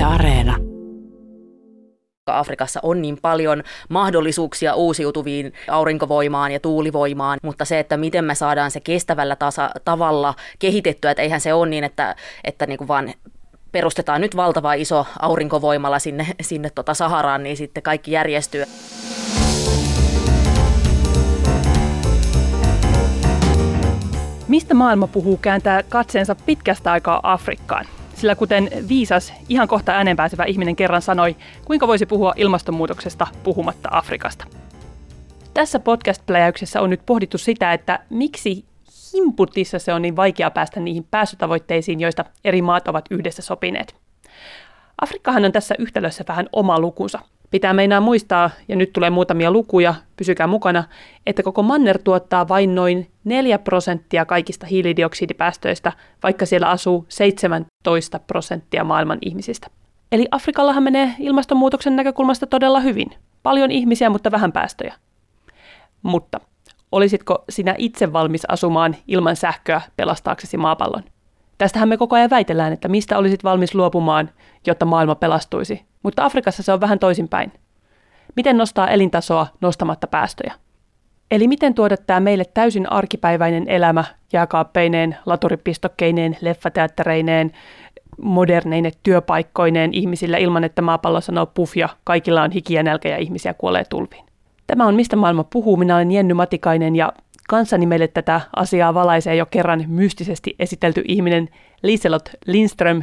Yle Areena. Afrikassa on niin paljon mahdollisuuksia uusiutuviin aurinkovoimaan ja tuulivoimaan, mutta se, että miten me saadaan se kestävällä tasa- tavalla kehitettyä, että eihän se ole niin, että, että niin kuin vaan perustetaan nyt valtava iso aurinkovoimala sinne, sinne tota Saharaan, niin sitten kaikki järjestyy. Mistä maailma puhuu kääntää katseensa pitkästä aikaa Afrikkaan? Sillä kuten viisas, ihan kohta ääneen pääsevä ihminen kerran sanoi, kuinka voisi puhua ilmastonmuutoksesta puhumatta Afrikasta. Tässä podcast-pläjäyksessä on nyt pohdittu sitä, että miksi himputissa se on niin vaikea päästä niihin päästötavoitteisiin, joista eri maat ovat yhdessä sopineet. Afrikkahan on tässä yhtälössä vähän oma lukunsa. Pitää meinaa muistaa, ja nyt tulee muutamia lukuja, pysykää mukana, että koko manner tuottaa vain noin 4 prosenttia kaikista hiilidioksidipäästöistä, vaikka siellä asuu 17 prosenttia maailman ihmisistä. Eli Afrikallahan menee ilmastonmuutoksen näkökulmasta todella hyvin. Paljon ihmisiä, mutta vähän päästöjä. Mutta olisitko sinä itse valmis asumaan ilman sähköä pelastaaksesi maapallon? Tästähän me koko ajan väitellään, että mistä olisit valmis luopumaan, jotta maailma pelastuisi. Mutta Afrikassa se on vähän toisinpäin. Miten nostaa elintasoa nostamatta päästöjä? Eli miten tuoda tämä meille täysin arkipäiväinen elämä jääkaappeineen, laturipistokkeineen, leffateattereineen, moderneine työpaikkoineen ihmisille ilman, että maapallo sanoo puff ja kaikilla on hiki ja nälkä ja ihmisiä kuolee tulviin. Tämä on Mistä maailma puhuu. Minä olen Jenny Matikainen ja kanssani meille tätä asiaa valaisee jo kerran mystisesti esitelty ihminen Liselot Lindström,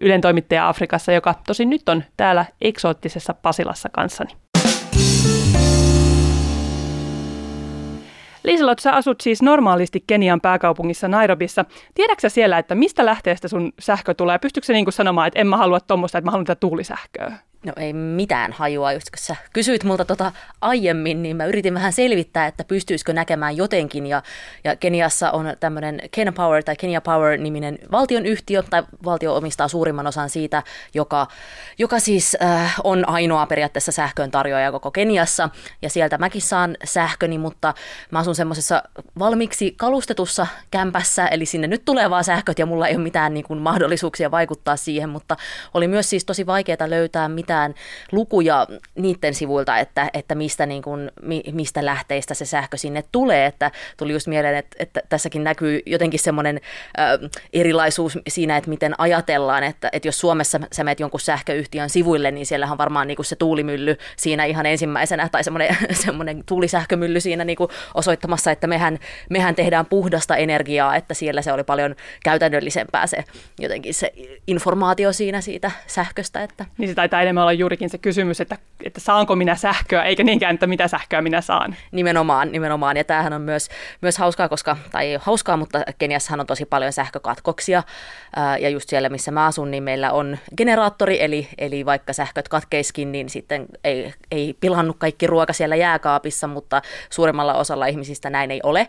Ylen toimittaja Afrikassa, joka tosin nyt on täällä eksoottisessa Pasilassa kanssani. Liselot, sä asut siis normaalisti Kenian pääkaupungissa Nairobissa. Tiedätkö siellä, että mistä lähteestä sun sähkö tulee? Pystytkö sä niin sanomaan, että en mä halua tuommoista, että mä haluan tätä tuulisähköä? No ei mitään hajua, just kun sä kysyit multa tota aiemmin, niin mä yritin vähän selvittää, että pystyisikö näkemään jotenkin. Ja, ja Keniassa on tämmöinen Kenya Power tai Kenya Power-niminen valtionyhtiö, tai valtio omistaa suurimman osan siitä, joka, joka siis äh, on ainoa periaatteessa sähkön tarjoaja koko Keniassa. Ja sieltä mäkin saan sähköni, mutta mä asun semmoisessa valmiiksi kalustetussa kämpässä, eli sinne nyt tulee vaan sähköt ja mulla ei ole mitään niin kuin, mahdollisuuksia vaikuttaa siihen, mutta oli myös siis tosi vaikeaa löytää mitään mitään lukuja niiden sivuilta, että, että mistä, niin kuin, mistä lähteistä se sähkö sinne tulee. Että tuli just mieleen, että, että tässäkin näkyy jotenkin semmoinen äh, erilaisuus siinä, että miten ajatellaan, että, että jos Suomessa sä menet jonkun sähköyhtiön sivuille, niin siellähän on varmaan niin kuin se tuulimylly siinä ihan ensimmäisenä tai semmoinen, semmoinen tuulisähkömylly siinä niin kuin osoittamassa, että mehän, mehän tehdään puhdasta energiaa, että siellä se oli paljon käytännöllisempää se jotenkin se informaatio siinä siitä sähköstä. Että. Niin se taitaa enemmän olla juurikin se kysymys, että, että saanko minä sähköä, eikä niinkään, että mitä sähköä minä saan. Nimenomaan, nimenomaan. Ja tämähän on myös, myös hauskaa, koska, tai ei hauskaa, mutta Keniassahan on tosi paljon sähkökatkoksia. Ja just siellä, missä mä asun, niin meillä on generaattori, eli, eli vaikka sähköt katkeiskin, niin sitten ei, ei pilannut kaikki ruoka siellä jääkaapissa, mutta suurimmalla osalla ihmisistä näin ei ole.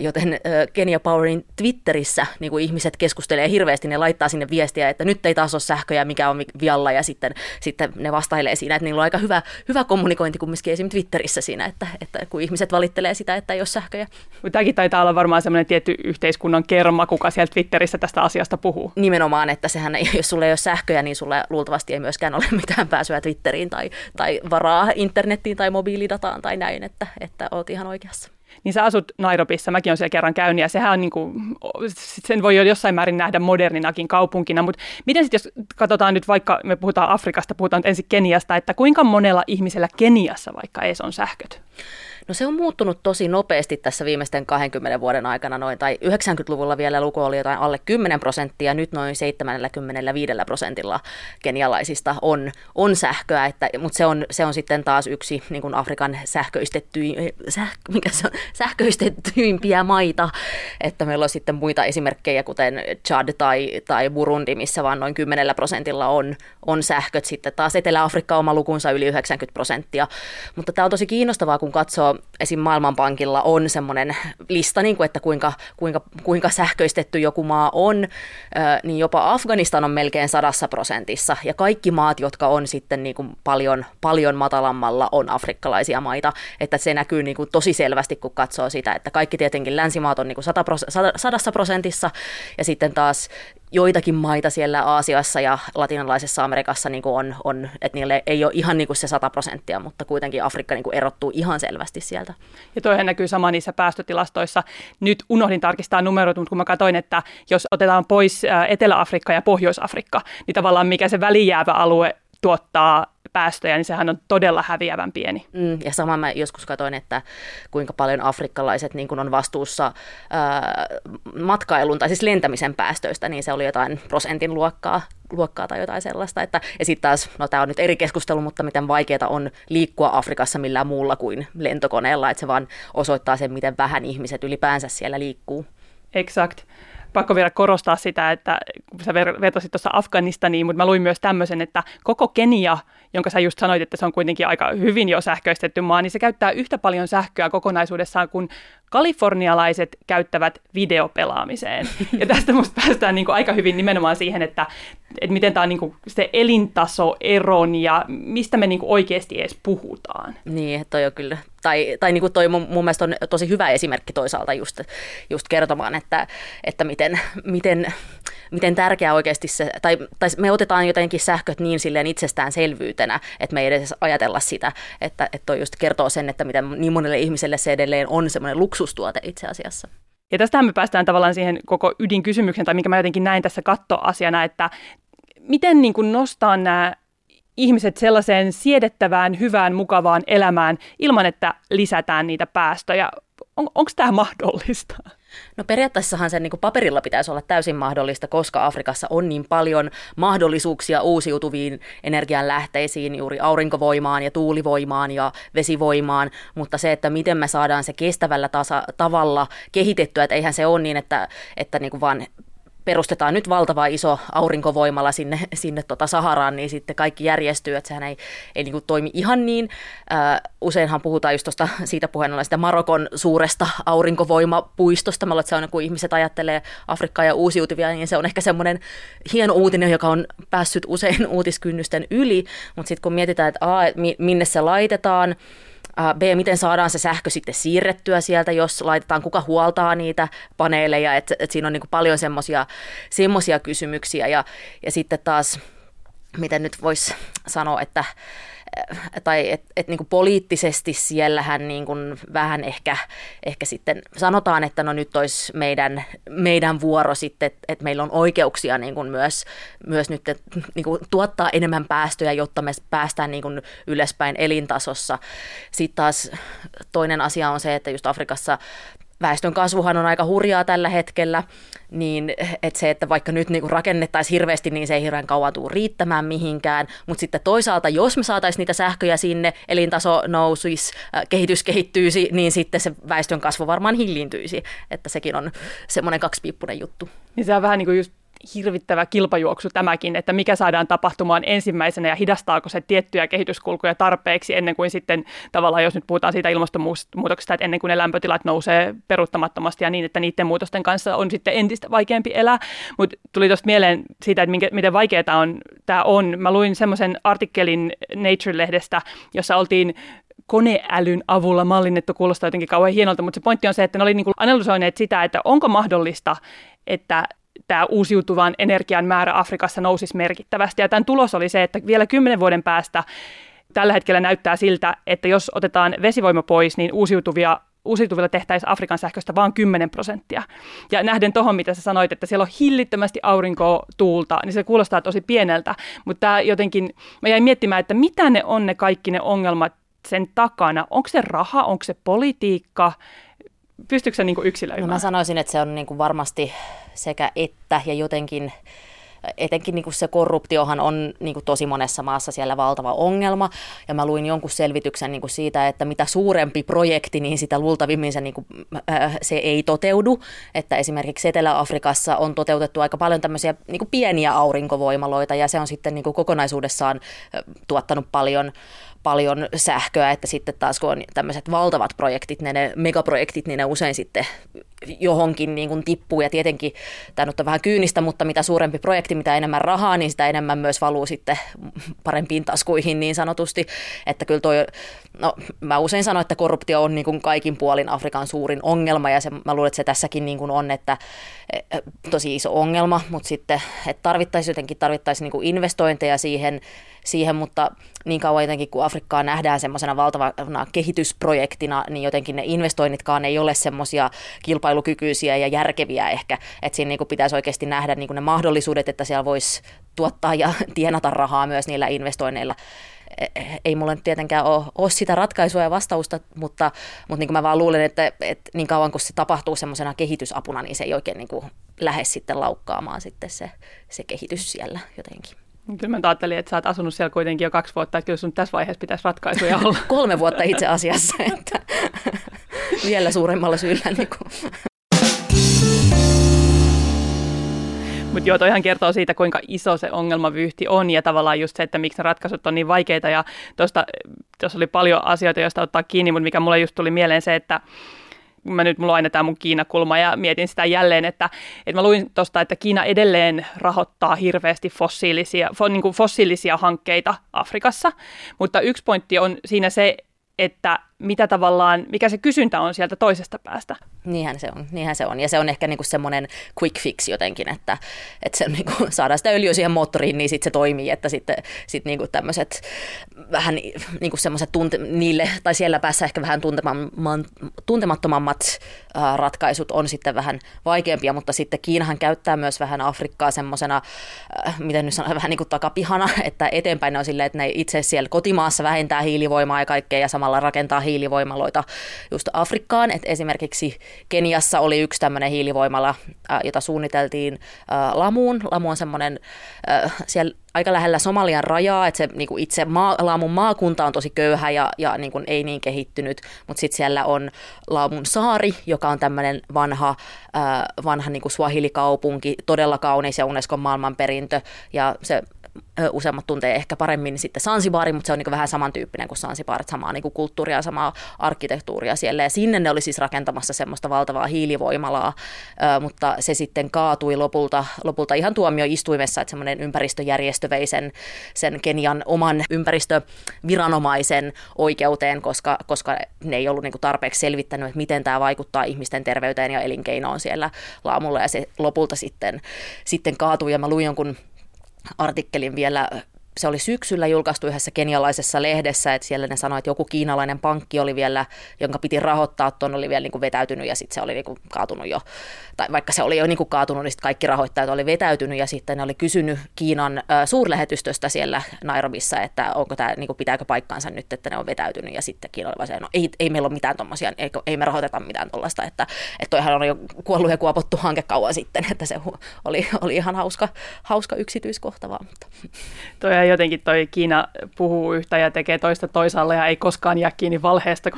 Joten Kenia Powerin Twitterissä niin kuin ihmiset keskustelee hirveästi, ne laittaa sinne viestiä, että nyt ei taas ole sähköjä, mikä on vialla, ja sitten sitten ne vastailee siinä, että niillä on aika hyvä, hyvä kommunikointi kumminkin esimerkiksi Twitterissä siinä, että, että kun ihmiset valittelee sitä, että ei ole sähköjä. Tämäkin taitaa olla varmaan semmoinen tietty yhteiskunnan kerma, kuka siellä Twitterissä tästä asiasta puhuu. Nimenomaan, että sehän, jos sulla ei ole sähköjä, niin sulla luultavasti ei myöskään ole mitään pääsyä Twitteriin tai, tai varaa internettiin tai mobiilidataan tai näin, että, että oot ihan oikeassa niin sä asut Nairobissa, mäkin olen siellä kerran käynyt, ja sehän on niin kuin, sen voi jo jossain määrin nähdä moderninakin kaupunkina, mutta miten sitten jos katsotaan nyt vaikka, me puhutaan Afrikasta, puhutaan nyt ensin Keniasta, että kuinka monella ihmisellä Keniassa vaikka edes on sähköt? No se on muuttunut tosi nopeasti tässä viimeisten 20 vuoden aikana noin, tai 90-luvulla vielä luku oli jotain alle 10 prosenttia, nyt noin 75 prosentilla kenialaisista on, on sähköä, että, mutta se on, se on sitten taas yksi niin kuin Afrikan sähköistetty, säh, mikä se on, sähköistettyimpiä maita, että meillä on sitten muita esimerkkejä, kuten Chad tai, tai Burundi, missä vaan noin 10 prosentilla on, on sähköt, sitten taas Etelä-Afrikka oma lukunsa yli 90 prosenttia, mutta tämä on tosi kiinnostavaa, kun katsoo esim. Maailmanpankilla on semmoinen lista, niin kuin, että kuinka, kuinka, kuinka sähköistetty joku maa on, niin jopa Afganistan on melkein sadassa prosentissa. Ja kaikki maat, jotka on sitten niin kuin paljon, paljon matalammalla, on afrikkalaisia maita. Että se näkyy niin kuin tosi selvästi, kun katsoo sitä, että kaikki tietenkin länsimaat on niin kuin sadassa prosentissa, ja sitten taas joitakin maita siellä Aasiassa ja latinalaisessa Amerikassa niin kuin on, on, että niille ei ole ihan niin kuin se 100 prosenttia, mutta kuitenkin Afrikka niin kuin erottuu ihan selvästi sieltä. Ja toihan näkyy sama niissä päästötilastoissa. Nyt unohdin tarkistaa numerot, mutta kun mä katsoin, että jos otetaan pois Etelä-Afrikka ja Pohjois-Afrikka, niin tavallaan mikä se välijäävä alue tuottaa päästöjä, niin sehän on todella häviävän pieni. Mm, ja sama mä joskus katsoin, että kuinka paljon afrikkalaiset niin kun on vastuussa ää, matkailun tai siis lentämisen päästöistä, niin se oli jotain prosentin luokkaa, luokkaa tai jotain sellaista. Että, ja sitten taas, no tämä on nyt eri keskustelu, mutta miten vaikeaa on liikkua Afrikassa millään muulla kuin lentokoneella, että se vaan osoittaa sen, miten vähän ihmiset ylipäänsä siellä liikkuu. Exakt pakko vielä korostaa sitä, että kun sä vetosit tuossa Afganistaniin, mutta mä luin myös tämmöisen, että koko Kenia, jonka sä just sanoit, että se on kuitenkin aika hyvin jo sähköistetty maa, niin se käyttää yhtä paljon sähköä kokonaisuudessaan kuin kalifornialaiset käyttävät videopelaamiseen. Ja tästä musta päästään niin kuin aika hyvin nimenomaan siihen, että, että miten tämä on niin kuin se elintasoeron ja mistä me niin kuin oikeasti edes puhutaan. Niin, toi on kyllä. Tai, tai niin kuin toi mun, mun mielestä on tosi hyvä esimerkki toisaalta just, just kertomaan, että, että miten, miten, miten tärkeää oikeasti se, tai, tai me otetaan jotenkin sähköt niin silleen itsestäänselvyytenä, että me ei edes ajatella sitä, että, että toi just kertoo sen, että miten niin monelle ihmiselle se edelleen on semmoinen luksustuote itse asiassa. Ja tästähän me päästään tavallaan siihen koko ydinkysymykseen, tai mikä mä jotenkin näin tässä kattoasiana, että miten niin kuin nostaa nämä ihmiset sellaiseen siedettävään, hyvään, mukavaan elämään ilman, että lisätään niitä päästöjä. On, Onko tämä mahdollista? No periaatteessahan sen niin kuin paperilla pitäisi olla täysin mahdollista, koska Afrikassa on niin paljon mahdollisuuksia uusiutuviin energianlähteisiin, juuri aurinkovoimaan ja tuulivoimaan ja vesivoimaan, mutta se, että miten me saadaan se kestävällä tasa- tavalla kehitettyä, että eihän se ole niin, että, että niin kuin vaan perustetaan nyt valtava iso aurinkovoimala sinne, sinne tota Saharaan, niin sitten kaikki järjestyy, että sehän ei, ei niin kuin toimi ihan niin. Useinhan puhutaan just tosta, siitä puheenjohtajasta sitä Marokon suuresta aurinkovoimapuistosta. Mä luulen, että se on, kun ihmiset ajattelee Afrikkaa ja uusiutuvia, niin se on ehkä semmoinen hieno uutinen, joka on päässyt usein uutiskynnysten yli, mutta sitten kun mietitään, että A, minne se laitetaan, B, miten saadaan se sähkö sitten siirrettyä sieltä, jos laitetaan, kuka huoltaa niitä paneeleja, että et siinä on niin paljon semmoisia kysymyksiä. Ja, ja sitten taas, miten nyt voisi sanoa, että tai että et niin poliittisesti siellähän niin kuin vähän ehkä, ehkä sitten sanotaan, että no nyt olisi meidän, meidän vuoro sitten, että et meillä on oikeuksia niin kuin myös, myös nyt et, niin kuin tuottaa enemmän päästöjä, jotta me päästään niin kuin ylöspäin elintasossa. Sitten taas toinen asia on se, että just Afrikassa väestön kasvuhan on aika hurjaa tällä hetkellä, niin että se, että vaikka nyt niin rakennettaisiin hirveästi, niin se ei hirveän kauan tule riittämään mihinkään, mutta sitten toisaalta, jos me saataisiin niitä sähköjä sinne, elintaso nousuisi, kehitys kehittyisi, niin sitten se väestön kasvu varmaan hillintyisi, että sekin on semmoinen kaksipiippunen juttu. Niin se on vähän niin kuin just hirvittävä kilpajuoksu tämäkin, että mikä saadaan tapahtumaan ensimmäisenä ja hidastaako se tiettyjä kehityskulkuja tarpeeksi ennen kuin sitten tavallaan, jos nyt puhutaan siitä ilmastonmuutoksesta, että ennen kuin ne lämpötilat nousee peruuttamattomasti ja niin, että niiden muutosten kanssa on sitten entistä vaikeampi elää. Mutta tuli tuosta mieleen siitä, että minkä, miten vaikeaa on, tämä on. Mä luin semmoisen artikkelin Nature-lehdestä, jossa oltiin koneälyn avulla mallinnettu, kuulostaa jotenkin kauhean hienolta, mutta se pointti on se, että ne oli niin analysoineet sitä, että onko mahdollista, että tämä uusiutuvan energian määrä Afrikassa nousisi merkittävästi. Ja tämän tulos oli se, että vielä kymmenen vuoden päästä tällä hetkellä näyttää siltä, että jos otetaan vesivoima pois, niin uusiutuvia uusiutuvilla tehtäisiin Afrikan sähköstä vain 10 prosenttia. Ja nähden tuohon, mitä sä sanoit, että siellä on hillittömästi aurinkoa tuulta, niin se kuulostaa tosi pieneltä. Mutta tämä jotenkin, mä jäin miettimään, että mitä ne on ne kaikki ne ongelmat sen takana. Onko se raha, onko se politiikka, pystyykö se niin yksilöimään? No mä sanoisin, että se on niin kuin varmasti sekä että ja jotenkin etenkin niin kuin se korruptiohan on niin kuin tosi monessa maassa siellä valtava ongelma. Ja mä luin jonkun selvityksen niin kuin siitä, että mitä suurempi projekti, niin sitä luultavimmin se, niin kuin, äh, se ei toteudu. Että esimerkiksi Etelä-Afrikassa on toteutettu aika paljon tämmöisiä niin kuin pieniä aurinkovoimaloita ja se on sitten niin kuin kokonaisuudessaan tuottanut paljon paljon sähköä, että sitten taas kun on tämmöiset valtavat projektit, ne, ne megaprojektit, niin ne usein sitten johonkin niin kuin tippuu. Ja tietenkin tämä nyt on vähän kyynistä, mutta mitä suurempi projekti, mitä enemmän rahaa, niin sitä enemmän myös valuu sitten parempiin taskuihin niin sanotusti, että kyllä toi, no mä usein sanon, että korruptio on niin kuin kaikin puolin Afrikan suurin ongelma ja se, mä luulen, että se tässäkin niin kuin on, että e, e, tosi iso ongelma, mutta sitten, että tarvittaisiin jotenkin tarvittaisiin niin kuin investointeja siihen, siihen, mutta niin kauan jotenkin kun Afrikkaa nähdään semmoisena valtavana kehitysprojektina, niin jotenkin ne investoinnitkaan ei ole semmoisia kilpailukykyisiä ja järkeviä ehkä, että siinä niin kuin pitäisi oikeasti nähdä niin kuin ne mahdollisuudet, että siellä voisi tuottaa ja tienata rahaa myös niillä investoinneilla e, e, ei mulla nyt tietenkään ole, ole sitä ratkaisua ja vastausta, mutta, mutta niin kuin mä vaan luulen, että, että niin kauan kun se tapahtuu semmoisena kehitysapuna, niin se ei oikein niin kuin lähde sitten laukkaamaan sitten se, se kehitys siellä jotenkin. Kyllä mä ajattelin, että sä oot asunut siellä kuitenkin jo kaksi vuotta, että kyllä sun tässä vaiheessa pitäisi ratkaisuja olla. Kolme vuotta itse asiassa, että vielä suuremmalla syyllä. Niin kuin. Mutta joo, toihan kertoo siitä, kuinka iso se ongelmavyyhti on ja tavallaan just se, että miksi ne ratkaisut on niin vaikeita. Ja tuossa oli paljon asioita, joista ottaa kiinni, mutta mikä mulle just tuli mieleen se, että mä nyt mulla on aina tämä mun Kiina-kulma ja mietin sitä jälleen, että, että mä luin tuosta, että Kiina edelleen rahoittaa hirveästi fossiilisia, fo, niin fossiilisia hankkeita Afrikassa, mutta yksi pointti on siinä se, että mitä tavallaan, mikä se kysyntä on sieltä toisesta päästä. Niinhän se on, niinhän se on. Ja se on ehkä niinku semmoinen quick fix jotenkin, että, että se niinku, saadaan sitä öljyä siihen moottoriin, niin sitten se toimii, että sitten sit niinku tämmöiset vähän niinku semmoiset tunte, niille, tai siellä päässä ehkä vähän tuntemattomammat ää, ratkaisut on sitten vähän vaikeampia, mutta sitten Kiinahan käyttää myös vähän Afrikkaa semmoisena, äh, miten nyt sanotaan, vähän niin kuin takapihana, että eteenpäin ne on silleen, että ne itse siellä kotimaassa vähentää hiilivoimaa ja kaikkea ja samalla rakentaa hiilivoimaloita just Afrikkaan. Et esimerkiksi Keniassa oli yksi tämmöinen hiilivoimala, jota suunniteltiin Lamuun. Lamu on semmoinen siellä aika lähellä Somalian rajaa, että se niin kuin itse maa, Laamun maakunta on tosi köyhä ja, ja niin kuin ei niin kehittynyt, mutta sitten siellä on Laamun saari, joka on tämmöinen vanha, äh, vanha niin kuin Swahili-kaupunki, todella kaunis ja Unescon maailmanperintö ja se useammat tuntee ehkä paremmin sitten Sansibaari, mutta se on niin vähän samantyyppinen kuin Sansibar, että samaa niin kulttuuria, samaa arkkitehtuuria siellä. Ja sinne ne oli siis rakentamassa semmoista valtavaa hiilivoimalaa, mutta se sitten kaatui lopulta, lopulta ihan tuomioistuimessa, että semmoinen ympäristöjärjestö vei sen, sen Kenian oman ympäristöviranomaisen oikeuteen, koska, koska ne ei ollut niin kuin tarpeeksi selvittänyt, että miten tämä vaikuttaa ihmisten terveyteen ja elinkeinoon siellä laamulla. Ja se lopulta sitten, sitten kaatui ja mä luin jonkun artikkelin vielä se oli syksyllä julkaistu yhdessä kenialaisessa lehdessä, että siellä ne sanoi, että joku kiinalainen pankki oli vielä, jonka piti rahoittaa, tuon oli vielä niin kuin vetäytynyt ja sitten se oli niin kuin kaatunut jo, tai vaikka se oli jo niin kuin kaatunut, niin kaikki rahoittajat oli vetäytynyt ja sitten ne oli kysynyt Kiinan ä, suurlähetystöstä siellä Nairobissa, että onko tämä, niin kuin pitääkö paikkaansa nyt, että ne on vetäytynyt ja sitten Kiina oli vaan no ei, ei meillä ole mitään tuommoisia, ei, ei me rahoiteta mitään tuollaista, että, että toihan on jo kuollut ja kuopottu hanke kauan sitten, että se oli, oli ihan hauska, hauska yksityiskohta vaan. Mutta. Toi jotenkin toi Kiina puhuu yhtä ja tekee toista toisaalle ja ei koskaan jää kiinni valheesta.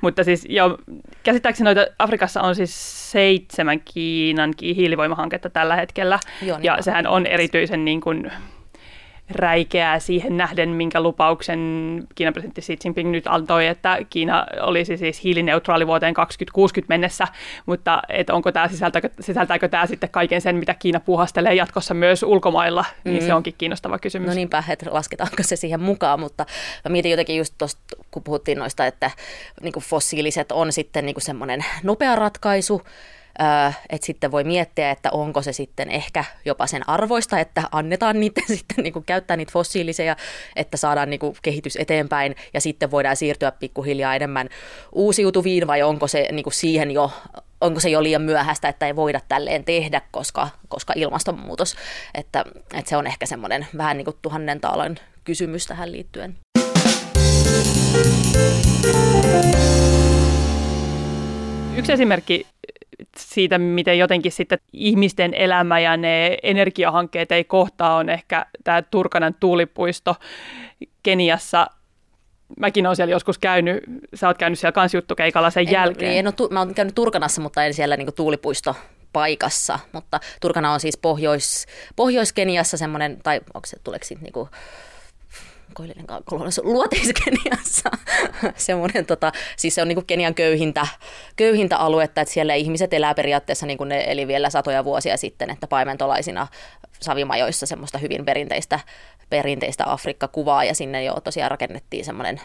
Mutta siis jo, käsittääkseni noita Afrikassa on siis seitsemän Kiinan hiilivoimahanketta tällä hetkellä. Joo, niin ja sehän on erityisen niin kuin, räikeää siihen nähden, minkä lupauksen Kiinan presidentti Xi Jinping nyt antoi, että Kiina olisi siis hiilineutraali vuoteen 2060 mennessä, mutta et onko tämä, sisältääkö, sisältääkö tämä sitten kaiken sen, mitä Kiina puhastelee jatkossa myös ulkomailla, niin mm. se onkin kiinnostava kysymys. No niinpä, että lasketaanko se siihen mukaan, mutta mä mietin jotenkin just tuosta, kun puhuttiin noista, että niin fossiiliset on sitten niin semmoinen nopea ratkaisu, että sitten voi miettiä, että onko se sitten ehkä jopa sen arvoista, että annetaan niiden sitten niin kuin käyttää niitä fossiilisia, että saadaan niin kuin kehitys eteenpäin ja sitten voidaan siirtyä pikkuhiljaa enemmän uusiutuviin vai onko se niin kuin siihen jo onko se jo liian myöhäistä, että ei voida tälleen tehdä, koska, koska ilmastonmuutos, että, että se on ehkä semmoinen vähän niin kuin tuhannen taalan kysymys tähän liittyen. Yksi esimerkki siitä, miten jotenkin sitten ihmisten elämä ja ne energiahankkeet ei kohtaa, on ehkä tämä Turkanan tuulipuisto Keniassa. Mäkin olen siellä joskus käynyt, sä oot käynyt siellä kansjuttukeikalla sen en, jälkeen. Niin, en ole, mä oon käynyt Turkanassa, mutta en siellä niin tuulipuisto paikassa, mutta Turkana on siis Pohjois, Pohjois-Keniassa semmoinen, tai onko se, tuleeko siitä niin koillinen kolonnus luotiiskeniassa. Semmoinen, tota, siis se on niin Kenian köyhintä, köyhintä aluetta, että siellä ihmiset elää periaatteessa niin kuin ne eli vielä satoja vuosia sitten, että paimentolaisina savimajoissa semmoista hyvin perinteistä, perinteistä Afrikka-kuvaa ja sinne jo tosiaan rakennettiin semmoinen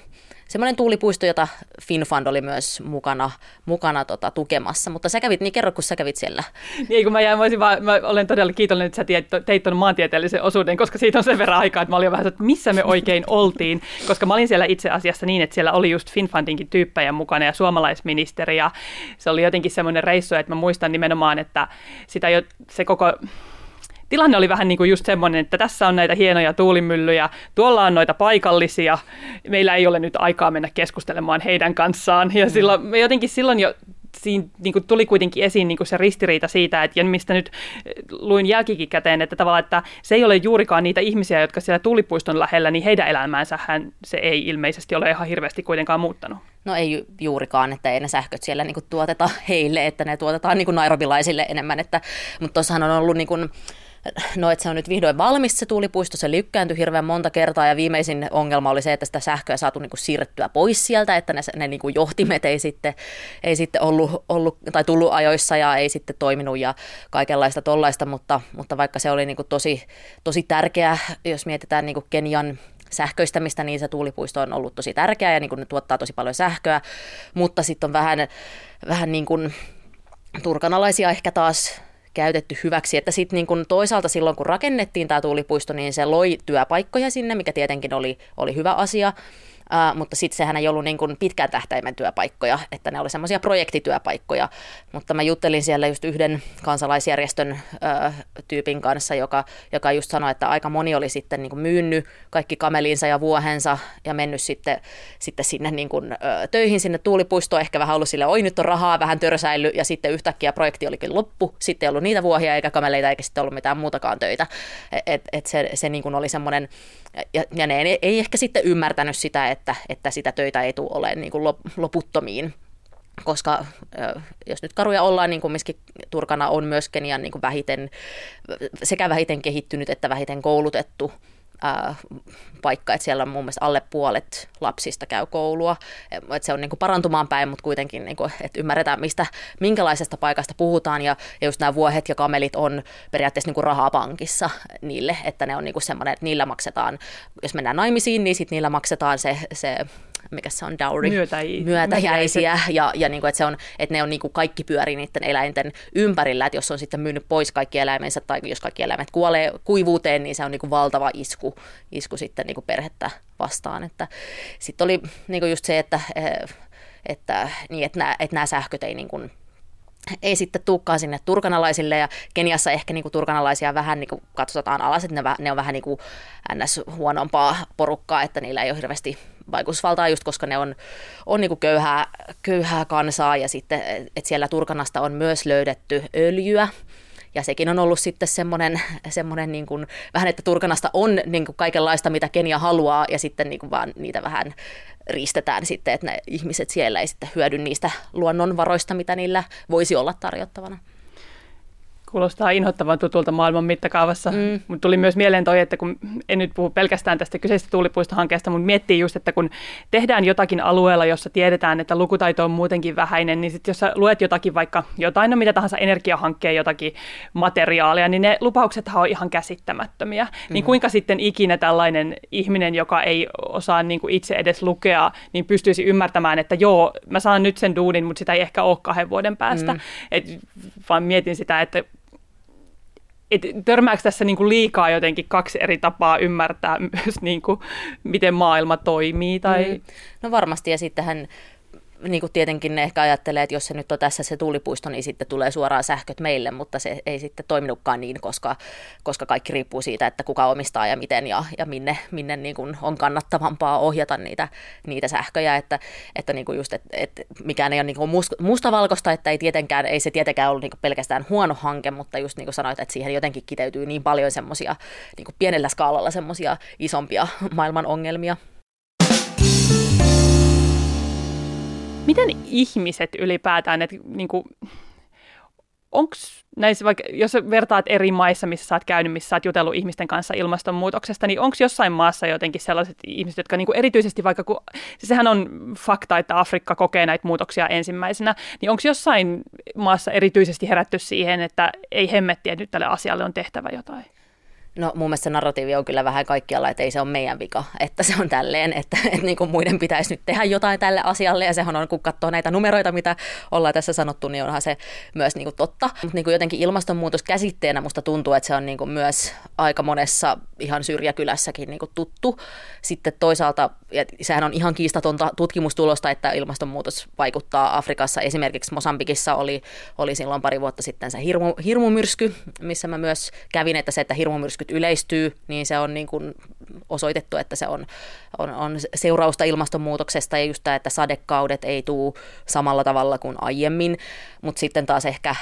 semmoinen tuulipuisto, jota FinFund oli myös mukana, mukana tota, tukemassa. Mutta sä kävit, niin kerro, kun sä kävit siellä. Niin, kun mä, jäin, mä, vaan, mä olen todella kiitollinen, että sä teit, teit tuon maantieteellisen osuuden, koska siitä on sen verran aikaa, että mä olin vähän, että missä me oikein oltiin. Koska mä olin siellä itse asiassa niin, että siellä oli just FinFundinkin tyyppejä mukana ja suomalaisministeri. Ja se oli jotenkin semmoinen reissu, että mä muistan nimenomaan, että sitä jo, se koko tilanne oli vähän niin kuin just semmoinen, että tässä on näitä hienoja tuulimyllyjä, tuolla on noita paikallisia, meillä ei ole nyt aikaa mennä keskustelemaan heidän kanssaan. Ja mm. silloin, me jotenkin silloin jo siinä niin kuin tuli kuitenkin esiin niin kuin se ristiriita siitä, että ja mistä nyt luin jälkikin käteen, että tavallaan, että se ei ole juurikaan niitä ihmisiä, jotka siellä tuulipuiston lähellä, niin heidän elämäänsähän se ei ilmeisesti ole ihan hirveästi kuitenkaan muuttanut. No ei juurikaan, että ei ne sähköt siellä niin kuin tuoteta heille, että ne tuotetaan niin kuin nairobilaisille enemmän, että, mutta tuossahan on ollut niin kuin, no että se on nyt vihdoin valmis se tuulipuisto, se lykkääntyi hirveän monta kertaa ja viimeisin ongelma oli se, että sitä sähköä saatu niin kuin siirrettyä pois sieltä, että ne, ne niin kuin johtimet ei sitten, ei sitten ollut, ollut, tai tullut ajoissa ja ei sitten toiminut ja kaikenlaista tollaista, mutta, mutta vaikka se oli niin kuin tosi, tosi tärkeä, jos mietitään niin kuin Kenian sähköistämistä, niin se tuulipuisto on ollut tosi tärkeä ja niin kuin ne tuottaa tosi paljon sähköä, mutta sitten on vähän, vähän niin kuin turkanalaisia ehkä taas käytetty hyväksi. Että sitten niin kun toisaalta silloin, kun rakennettiin tämä tuulipuisto, niin se loi työpaikkoja sinne, mikä tietenkin oli, oli hyvä asia. Uh, mutta sitten sehän ei ollut niin kuin pitkän tähtäimen työpaikkoja, että ne oli semmoisia projektityöpaikkoja. Mutta mä juttelin siellä just yhden kansalaisjärjestön uh, tyypin kanssa, joka, joka just sanoi, että aika moni oli sitten niin kuin myynyt kaikki kamelinsa ja vuohensa ja mennyt sitten, sitten sinne niin kuin, uh, töihin sinne tuulipuistoon, ehkä vähän ollut sille, oi nyt on rahaa, vähän törsäily ja sitten yhtäkkiä projekti olikin loppu, sitten ei ollut niitä vuohia eikä kameleita eikä sitten ollut mitään muutakaan töitä. Et, et se, se niin kuin oli semmoinen, ja, ja ne ei, ei ehkä sitten ymmärtänyt sitä, että, että sitä töitä ei tule olemaan niin kuin loputtomiin. Koska jos nyt karuja ollaan, niin kumminkin Turkana on myös Kenian niin kuin vähiten, sekä vähiten kehittynyt että vähiten koulutettu ää, paikka, että siellä on mun mielestä alle puolet lapsista käy koulua. Et se on niin kuin parantumaan päin, mutta kuitenkin, niin kuin, että ymmärretään, mistä, minkälaisesta paikasta puhutaan. Ja, ja just nämä vuohet ja kamelit on periaatteessa niin kuin rahaa pankissa niille, että ne on niin kuin semmoinen, että niillä maksetaan, jos mennään naimisiin, niin sitten niillä maksetaan se, se mikä se on, dowry, Myötäi, myötäjäisiä, ja, ja niin kuin, että, se on, että ne on niin kuin kaikki pyörii niiden eläinten ympärillä, että jos on sitten myynyt pois kaikki eläimensä, tai jos kaikki eläimet kuolee kuivuuteen, niin se on niin kuin valtava isku, isku sitten niin kuin perhettä vastaan, sitten oli niin kuin just se, että, eh, että, niin, että, nämä, että nämä sähköt ei niin kuin, ei sitten tuukkaan sinne turkanalaisille. Ja Keniassa ehkä niin kuin turkanalaisia vähän niin kuin katsotaan alas, että ne, ne on vähän niin kuin ns. huonompaa porukkaa, että niillä ei ole hirveästi vaikutusvaltaa just koska ne on, on niin kuin köyhää, köyhää kansaa. Ja sitten, että siellä Turkanasta on myös löydetty öljyä, ja sekin on ollut sitten semmoinen, semmoinen niin kuin, vähän, että Turkanasta on niin kuin kaikenlaista, mitä Kenia haluaa, ja sitten niin kuin vaan niitä vähän riistetään sitten, että ne ihmiset siellä ei sitten hyödy niistä luonnonvaroista, mitä niillä voisi olla tarjottavana. Kuulostaa inhottavan tutulta maailman mittakaavassa, mm. mutta tuli myös mieleen toi, että kun en nyt puhu pelkästään tästä kyseisestä tuulipuistohankkeesta, mutta miettii just, että kun tehdään jotakin alueella, jossa tiedetään, että lukutaito on muutenkin vähäinen, niin sitten jos sä luet jotakin vaikka jotain, no mitä tahansa energiahankkeen jotakin materiaalia, niin ne lupauksethan on ihan käsittämättömiä. Niin mm. Niin kuinka sitten ikinä tällainen ihminen, joka ei osaa niin kuin itse edes lukea, niin pystyisi ymmärtämään, että joo, mä saan nyt sen duunin, mutta sitä ei ehkä ole kahden vuoden päästä. Mm. Et vaan mietin sitä, että et törmääkö tässä niinku liikaa jotenkin kaksi eri tapaa ymmärtää myös, niinku, miten maailma toimii? Tai... Mm. No varmasti, ja sittenhän niin kuin tietenkin ne ehkä ajattelee, että jos se nyt on tässä se tuulipuisto, niin sitten tulee suoraan sähköt meille, mutta se ei sitten toiminutkaan niin, koska, koska kaikki riippuu siitä, että kuka omistaa ja miten ja, ja minne, minne niin kuin on kannattavampaa ohjata niitä, niitä sähköjä, että, että niin kuin just, että, että mikään ei ole niin kuin mustavalkoista, että ei, tietenkään, ei se tietenkään ollut niin kuin pelkästään huono hanke, mutta just niin kuin sanoit, että siihen jotenkin kiteytyy niin paljon semmoisia niin pienellä skaalalla semmoisia isompia maailman ongelmia. Miten ihmiset ylipäätään, että niin kuin, onko näissä, vaikka jos vertaat eri maissa, missä sä oot käynyt, missä sä oot jutellut ihmisten kanssa ilmastonmuutoksesta, niin onko jossain maassa jotenkin sellaiset ihmiset, jotka niinku erityisesti vaikka, kun, siis sehän on fakta, että Afrikka kokee näitä muutoksia ensimmäisenä, niin onko jossain maassa erityisesti herätty siihen, että ei hemmetti, että nyt tälle asialle on tehtävä jotain? No mun mielestä se narratiivi on kyllä vähän kaikkialla, että ei se ole meidän vika, että se on tälleen, että, että niin kuin muiden pitäisi nyt tehdä jotain tälle asialle ja sehän on, kun katsoo näitä numeroita, mitä ollaan tässä sanottu, niin onhan se myös niin kuin totta. Mutta niin kuin jotenkin ilmastonmuutos käsitteenä musta tuntuu, että se on niin kuin myös aika monessa ihan syrjäkylässäkin niin kuin tuttu. Sitten toisaalta, ja sehän on ihan kiistatonta tutkimustulosta, että ilmastonmuutos vaikuttaa Afrikassa. Esimerkiksi Mosambikissa oli, oli silloin pari vuotta sitten se hirmu, hirmumyrsky, missä mä myös kävin, että se, että hirmumyrsky yleistyy, niin se on niin kuin osoitettu, että se on, on, on seurausta ilmastonmuutoksesta ja just tämä, että sadekaudet ei tule samalla tavalla kuin aiemmin, mutta sitten taas ehkä,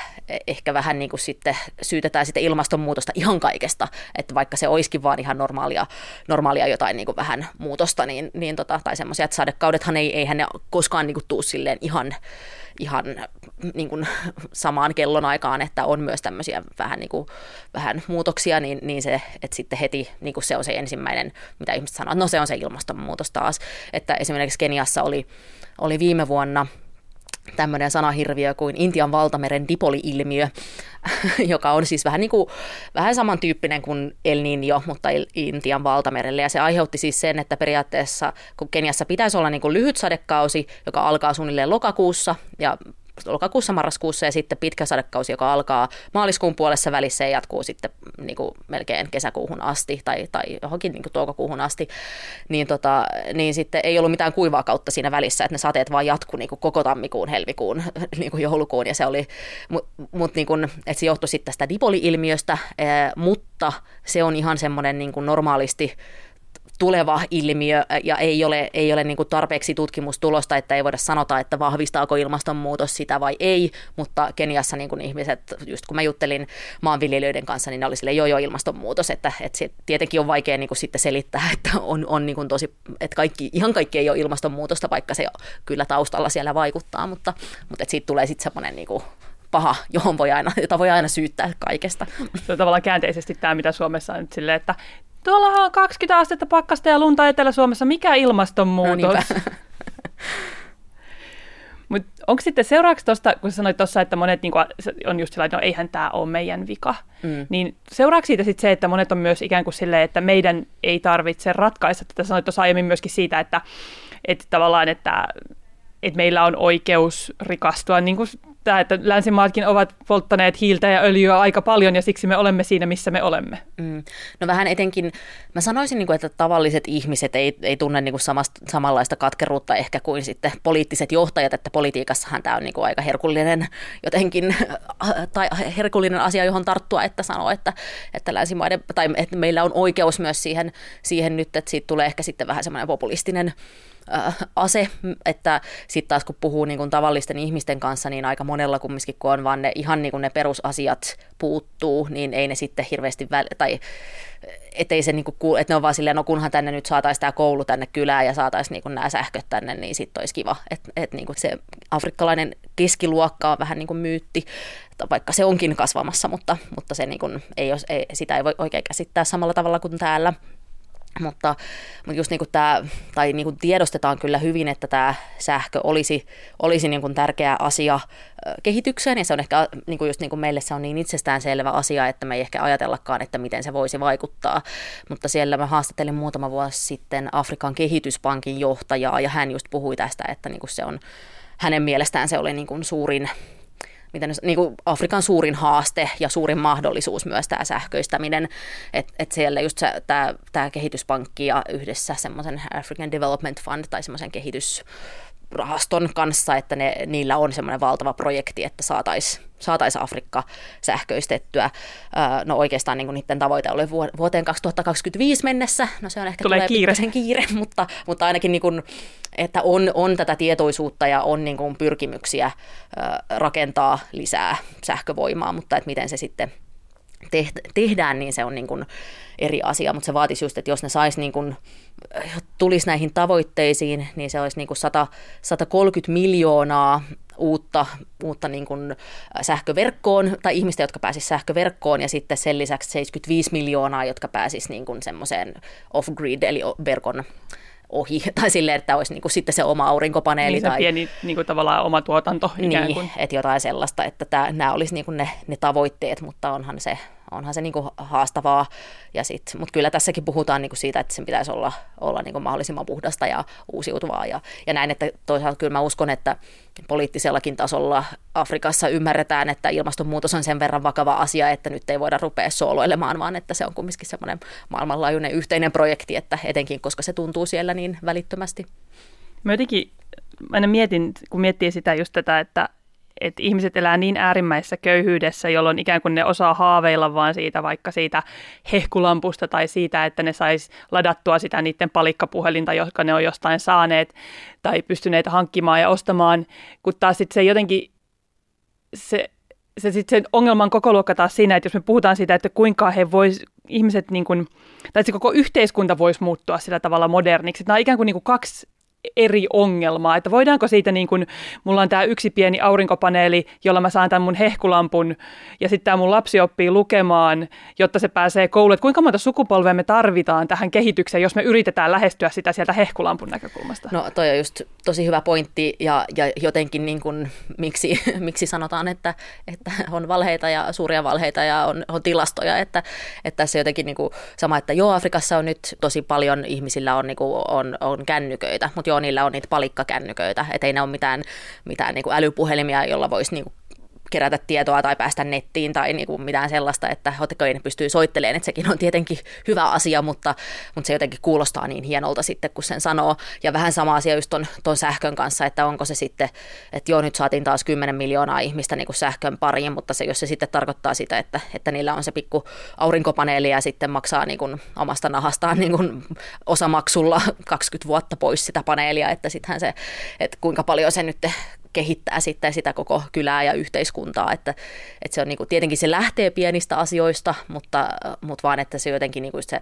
ehkä vähän niin kuin sitten syytetään sitten ilmastonmuutosta ihan kaikesta, että vaikka se olisikin vaan ihan normaalia, normaalia jotain niin kuin vähän muutosta, niin, niin tota, tai semmoisia, että sadekaudethan ei, eihän ne koskaan niin kuin tuu silleen ihan ihan niin kuin samaan kellonaikaan, että on myös tämmöisiä vähän, niin kuin, vähän muutoksia, niin, niin se, että sitten heti niin kuin se on se ensimmäinen, mitä ihmiset sanoo, että no se on se ilmastonmuutos taas. Että esimerkiksi Keniassa oli, oli viime vuonna tämmöinen sanahirviö kuin Intian valtameren dipoli-ilmiö, joka on siis vähän, niin kuin, vähän samantyyppinen kuin El Niño, mutta Intian valtamerelle. Ja se aiheutti siis sen, että periaatteessa kun Keniassa pitäisi olla niin kuin lyhyt sadekausi, joka alkaa suunnilleen lokakuussa ja lokakuussa, marraskuussa ja sitten pitkä sadekausi, joka alkaa maaliskuun puolessa välissä ja jatkuu sitten niin kuin melkein kesäkuuhun asti tai, tai johonkin niin kuin toukokuuhun asti, niin, tota, niin sitten ei ollut mitään kuivaa kautta siinä välissä, että ne sateet vaan jatku niin kuin koko tammikuun, helmikuun, niin kuin joulukuun ja se oli, mutta mut niin että se johtui sitten tästä dipoli-ilmiöstä, mutta se on ihan semmoinen niin kuin normaalisti tuleva ilmiö ja ei ole, ei ole niin kuin tarpeeksi tutkimustulosta, että ei voida sanota, että vahvistaako ilmastonmuutos sitä vai ei, mutta Keniassa niin kuin ihmiset, just kun mä juttelin maanviljelijöiden kanssa, niin ne oli sille jo jo ilmastonmuutos, että, että se tietenkin on vaikea niin kuin sitten selittää, että on, on niin kuin tosi, että kaikki, ihan kaikki ei ole ilmastonmuutosta, vaikka se kyllä taustalla siellä vaikuttaa, mutta, mutta että siitä tulee sitten semmoinen niin kuin paha, johon voi aina, jota voi aina syyttää kaikesta. Se on tavallaan käänteisesti tämä, mitä Suomessa on nyt silleen, että Tuollahan on 20 astetta pakkasta ja lunta Etelä-Suomessa. Mikä ilmastonmuutos? No Mutta onko sitten seuraavaksi tuosta, kun sanoit tuossa, että monet niinku, on just sellainen, että no eihän tämä ole meidän vika, mm. niin seuraavaksi siitä sitten se, että monet on myös ikään kuin silleen, että meidän ei tarvitse ratkaista tätä. Sanoit tuossa aiemmin myöskin siitä, että, että tavallaan, että, että meillä on oikeus rikastua niin kuin tämä, että länsimaatkin ovat polttaneet hiiltä ja öljyä aika paljon ja siksi me olemme siinä, missä me olemme. Mm. No vähän etenkin, mä sanoisin, niin kuin, että tavalliset ihmiset ei, ei tunne niin kuin samasta, samanlaista katkeruutta ehkä kuin sitten poliittiset johtajat, että politiikassahan tämä on niin kuin aika herkullinen jotenkin, tai herkullinen asia, johon tarttua, että sanoo, että, että länsimaiden, tai että meillä on oikeus myös siihen, siihen nyt, että siitä tulee ehkä sitten vähän semmoinen populistinen äh, ase, että sitten taas kun puhuu niin kuin tavallisten ihmisten kanssa, niin aika monella kumminkin, kun on vaan ne ihan niin kuin ne perusasiat puuttuu, niin ei ne sitten hirveästi, väl- tai ettei se niinku kuul, että ne on vaan silleen, no kunhan tänne nyt saataisiin tämä koulu tänne kylään ja saataisiin niinku nämä sähköt tänne, niin sitten olisi kiva. Että et niinku se afrikkalainen keskiluokka on vähän niin kuin myytti, vaikka se onkin kasvamassa, mutta, mutta se niinku ei, ole, ei, sitä ei voi oikein käsittää samalla tavalla kuin täällä. Mutta, mutta just niin kuin tämä, tai niin kuin tiedostetaan kyllä hyvin, että tämä sähkö olisi, olisi niin kuin tärkeä asia kehitykseen, ja se on ehkä niin kuin just niin kuin meille se on niin itsestäänselvä asia, että me ei ehkä ajatellakaan, että miten se voisi vaikuttaa. Mutta siellä mä haastattelin muutama vuosi sitten Afrikan kehityspankin johtajaa, ja hän just puhui tästä, että niin kuin se on, hänen mielestään se oli niin kuin suurin miten, niin kuin Afrikan suurin haaste ja suurin mahdollisuus myös tämä sähköistäminen, että et siellä just tämä kehityspankki ja yhdessä semmoisen African Development Fund tai semmoisen kehitys rahaston kanssa, että ne, niillä on semmoinen valtava projekti, että saataisiin saatais Afrikka sähköistettyä. No oikeastaan niin niiden tavoite oli vuoteen 2025 mennessä. No se on ehkä tulee, tulee kiire. sen kiire, mutta, mutta ainakin niin kuin, että on, on tätä tietoisuutta ja on niin kuin pyrkimyksiä rakentaa lisää sähkövoimaa, mutta että miten se sitten tehdään, niin se on niin kuin eri asia, mutta se vaatisi just, että jos ne sais niin kuin, tulisi näihin tavoitteisiin, niin se olisi niin kuin 100, 130 miljoonaa uutta, uutta niin kuin sähköverkkoon, tai ihmistä, jotka pääsisivät sähköverkkoon, ja sitten sen lisäksi 75 miljoonaa, jotka pääsisivät niin semmoiseen off-grid, eli verkon ohi, tai silleen, että olisi niin kuin sitten se oma aurinkopaneeli. Niin se tai, pieni niin kuin tavallaan oma tuotanto ikään niin, kuin. että jotain sellaista, että tämä, nämä olisi niin kuin ne, ne tavoitteet, mutta onhan se onhan se niinku haastavaa. Ja sit, mutta kyllä tässäkin puhutaan niinku siitä, että sen pitäisi olla, olla niinku mahdollisimman puhdasta ja uusiutuvaa. Ja, ja näin, että toisaalta kyllä mä uskon, että poliittisellakin tasolla Afrikassa ymmärretään, että ilmastonmuutos on sen verran vakava asia, että nyt ei voida rupea sooloilemaan, vaan että se on kumminkin semmoinen maailmanlaajuinen yhteinen projekti, että etenkin koska se tuntuu siellä niin välittömästi. Mä jotenkin aina mietin, kun miettii sitä just tätä, että että ihmiset elää niin äärimmäisessä köyhyydessä, jolloin ikään kuin ne osaa haaveilla vaan siitä vaikka siitä hehkulampusta tai siitä, että ne sais ladattua sitä niiden palikkapuhelinta, jotka ne on jostain saaneet tai pystyneet hankkimaan ja ostamaan, kun taas sitten se jotenkin se, se, sit sen ongelman koko luokka taas siinä, että jos me puhutaan siitä, että kuinka he vois, ihmiset niin kuin, tai se koko yhteiskunta voisi muuttua sillä tavalla moderniksi. Nämä on ikään kuin, niin kuin kaksi eri ongelmaa, että voidaanko siitä niin kuin, mulla on tämä yksi pieni aurinkopaneeli, jolla mä saan tämän mun hehkulampun ja sitten tämä mun lapsi oppii lukemaan, jotta se pääsee kouluun, että kuinka monta sukupolvea me tarvitaan tähän kehitykseen, jos me yritetään lähestyä sitä sieltä hehkulampun näkökulmasta? No toi on just tosi hyvä pointti ja, ja jotenkin niin kuin, miksi, miksi sanotaan, että, että on valheita ja suuria valheita ja on, on tilastoja, että, että tässä jotenkin niin kuin, sama, että joo Afrikassa on nyt tosi paljon ihmisillä on, niin kuin, on, on kännyköitä, mutta joo, niillä on niitä palikkakännyköitä, että ei ne ole mitään, mitään niin kuin älypuhelimia, jolla voisi niin kuin kerätä tietoa tai päästä nettiin tai niin kuin mitään sellaista, että ne pystyy soittelemaan, että sekin on tietenkin hyvä asia, mutta, mutta se jotenkin kuulostaa niin hienolta sitten, kun sen sanoo. Ja vähän sama asia just ton, ton sähkön kanssa, että onko se sitten, että joo, nyt saatiin taas 10 miljoonaa ihmistä niin kuin sähkön pariin, mutta se, jos se sitten tarkoittaa sitä, että, että niillä on se pikku aurinkopaneeli ja sitten maksaa niin kuin omasta nahastaan niin kuin osamaksulla 20 vuotta pois sitä paneelia, että sittenhän se, että kuinka paljon se nyt kehittää sitten sitä koko kylää ja yhteiskuntaa, että, että se on niin kuin, tietenkin se lähtee pienistä asioista, mutta, mutta vaan että se jotenkin niin kuin se,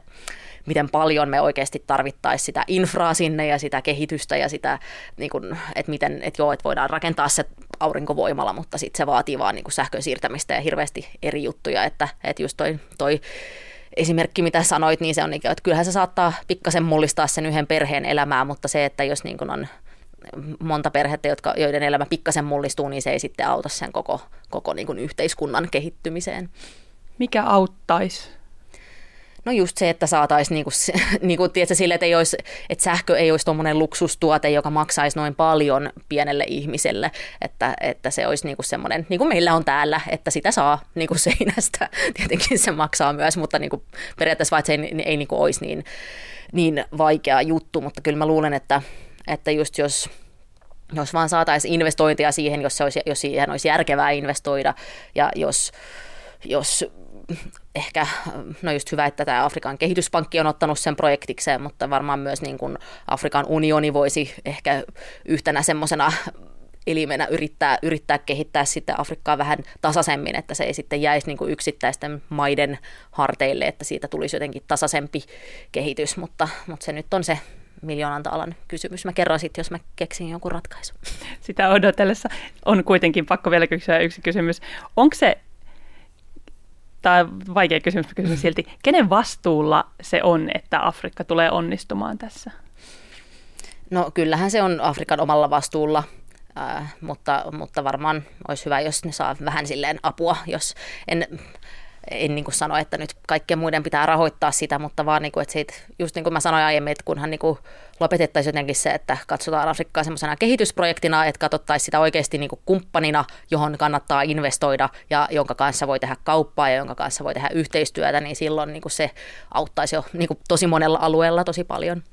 miten paljon me oikeasti tarvittaisiin sitä infraa sinne ja sitä kehitystä ja sitä, niin kuin, että miten, että joo, että voidaan rakentaa se aurinkovoimalla, mutta sitten se vaatii vaan niin kuin sähkön siirtämistä ja hirveästi eri juttuja, että, että just toi, toi esimerkki, mitä sanoit, niin se on, niin että kyllähän se saattaa pikkasen mullistaa sen yhden perheen elämää, mutta se, että jos niin kuin on monta perhettä, jotka, joiden elämä pikkasen mullistuu, niin se ei sitten auta sen koko, koko niin kuin yhteiskunnan kehittymiseen. Mikä auttaisi? No just se, että saataisiin niin kuin, niin tiedätkö, sille, että, ei olisi, että sähkö ei olisi tuommoinen luksustuote, joka maksaisi noin paljon pienelle ihmiselle, että, että se olisi niin kuin semmoinen, niin kuin meillä on täällä, että sitä saa niin kuin seinästä. Tietenkin se maksaa myös, mutta niin kuin periaatteessa vaikka se ei, ei niin kuin olisi niin, niin vaikea juttu, mutta kyllä mä luulen, että, että just jos jos vaan saataisiin investointia siihen, jos, se olisi, jos siihen olisi järkevää investoida ja jos, jos ehkä, no just hyvä, että tämä Afrikan kehityspankki on ottanut sen projektikseen, mutta varmaan myös niin kuin Afrikan unioni voisi ehkä yhtenä semmoisena elimenä yrittää, yrittää kehittää sitten Afrikkaa vähän tasaisemmin, että se ei sitten jäisi niin kuin yksittäisten maiden harteille, että siitä tulisi jotenkin tasaisempi kehitys, mutta, mutta se nyt on se miljoonan alan kysymys. Mä kerron sitten, jos mä keksin jonkun ratkaisun. Sitä odotellessa on kuitenkin pakko vielä kysyä yksi kysymys. Onko se, tämä on vaikea kysymys, kysyn silti, kenen vastuulla se on, että Afrikka tulee onnistumaan tässä? No kyllähän se on Afrikan omalla vastuulla, äh, mutta, mutta varmaan olisi hyvä, jos ne saa vähän silleen apua, jos en en niin kuin sano, että nyt kaikkien muiden pitää rahoittaa sitä, mutta vaan niin kuin, että siitä, just niin kuin mä sanoin aiemmin, että kunhan niin kuin lopetettaisiin jotenkin se, että katsotaan Afrikkaa semmoisena kehitysprojektina, että katsottaisiin sitä oikeasti niin kuin kumppanina, johon kannattaa investoida ja jonka kanssa voi tehdä kauppaa ja jonka kanssa voi tehdä yhteistyötä, niin silloin niin kuin se auttaisi jo niin kuin tosi monella alueella tosi paljon.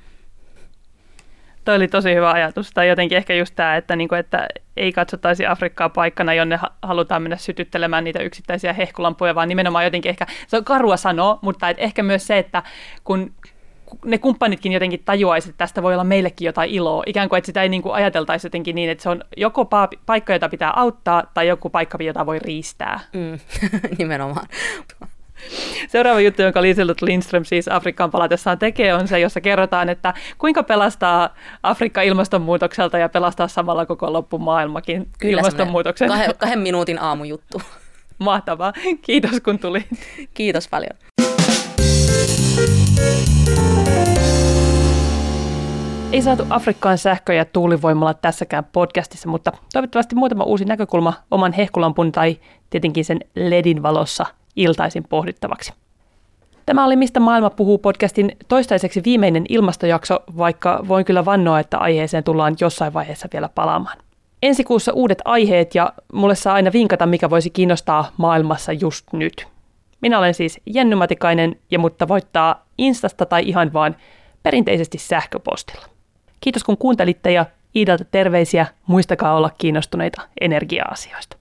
Toi oli tosi hyvä ajatus. Tai jotenkin ehkä just tämä, että, niinku, että ei katsottaisi Afrikkaa paikkana, jonne halutaan mennä sytyttelemään niitä yksittäisiä hehkulampuja, vaan nimenomaan jotenkin ehkä, se on karua sanoa, mutta et ehkä myös se, että kun ne kumppanitkin jotenkin tajuaisivat, että tästä voi olla meillekin jotain iloa. Ikään kuin, että sitä ei niin kuin ajateltaisi jotenkin niin, että se on joko paikka, jota pitää auttaa, tai joku paikka, jota voi riistää. Mm, nimenomaan. Seuraava juttu, jonka Liselot Lindström siis Afrikkaan palatessaan tekee, on se, jossa kerrotaan, että kuinka pelastaa Afrikka ilmastonmuutokselta ja pelastaa samalla koko loppumaailmakin Kyllä ilmastonmuutoksen. Kahden, kahden minuutin aamujuttu. Mahtavaa. Kiitos kun tulit. Kiitos paljon. Ei saatu Afrikkaan sähkö- ja tuulivoimalla tässäkään podcastissa, mutta toivottavasti muutama uusi näkökulma oman hehkulampun tai tietenkin sen ledin valossa iltaisin pohdittavaksi. Tämä oli Mistä maailma puhuu podcastin toistaiseksi viimeinen ilmastojakso, vaikka voin kyllä vannoa, että aiheeseen tullaan jossain vaiheessa vielä palaamaan. Ensi kuussa uudet aiheet ja mulle saa aina vinkata, mikä voisi kiinnostaa maailmassa just nyt. Minä olen siis Jenny Matikainen ja mutta voittaa Instasta tai ihan vaan perinteisesti sähköpostilla. Kiitos kun kuuntelitte ja Iidalta terveisiä. Muistakaa olla kiinnostuneita energia-asioista.